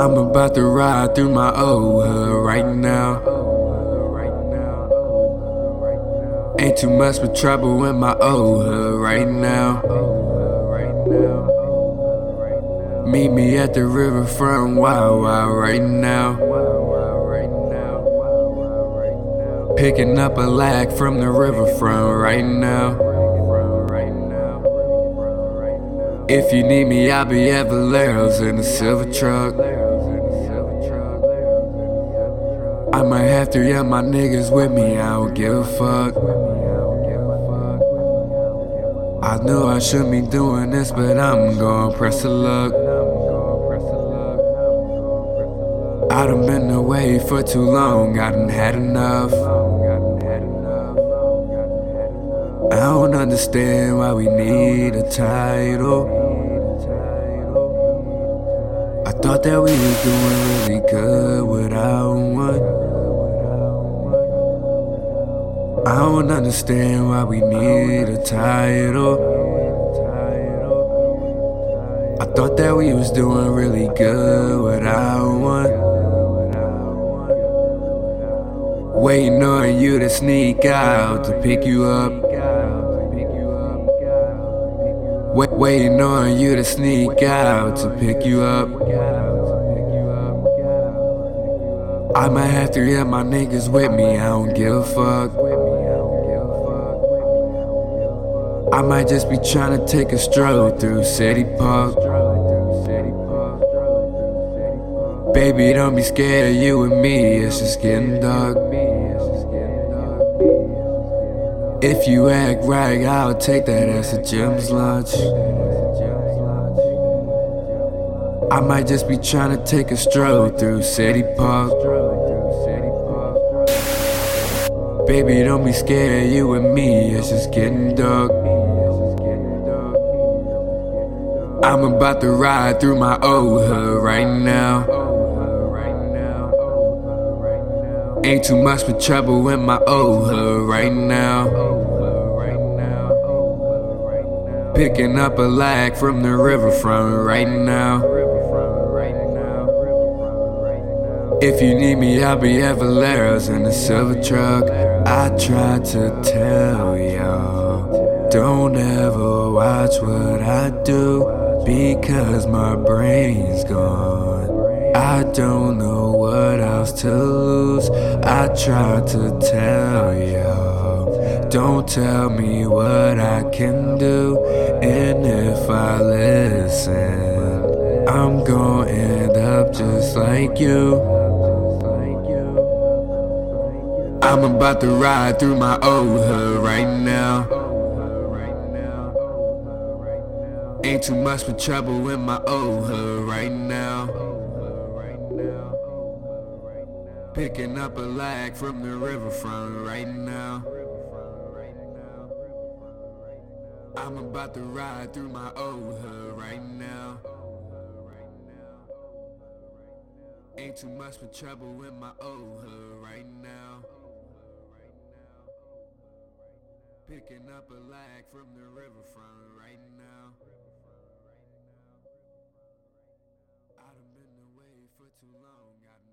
I'm about to ride through my old hood right now. Ain't too much but trouble in my old hood right now. Meet me at the riverfront, wild, wild right now. Picking up a lag from the riverfront right now. If you need me, I'll be at Valero's in a silver truck. I might have three of my niggas with me, I don't give a fuck. I knew I shouldn't be doing this, but I'm gonna press the luck. I done been away for too long, I done had enough. I don't understand why we need a title. I thought that we were doing really good without one. Don't understand why we need a title. I thought that we was doing really good without one. Waiting on you to sneak out to pick you up. Wait, waiting on you to sneak out to pick you up. I might have to of my niggas with me, I don't give a fuck. I might just be trying to take a stroll through City Park. Baby, don't be scared of you and me, it's just getting dark. If you act right, I'll take that as a gym's lunch. I might just be trying to take a stroll through City Park. Baby, don't be scared, of you and me, it's just getting dark. I'm about to ride through my old hood right now. Ain't too much for trouble in my old hood right now. Picking up a lag from the riverfront right now. If you need me, I'll be at Valero's in a silver truck. I tried to tell y'all, don't ever watch what I do because my brain's gone. I don't know what else to lose. I tried to tell y'all, don't tell me what I can do. And if I listen, I'm gonna end up just like you. I'm about to ride through my old hood right now. Ain't too much for trouble in my old hood right now. Picking up a lag from the riverfront right now. I'm about to ride through my old hood right now. Ain't too much for trouble in my old hood right now. Picking up a lag from the riverfront too long. I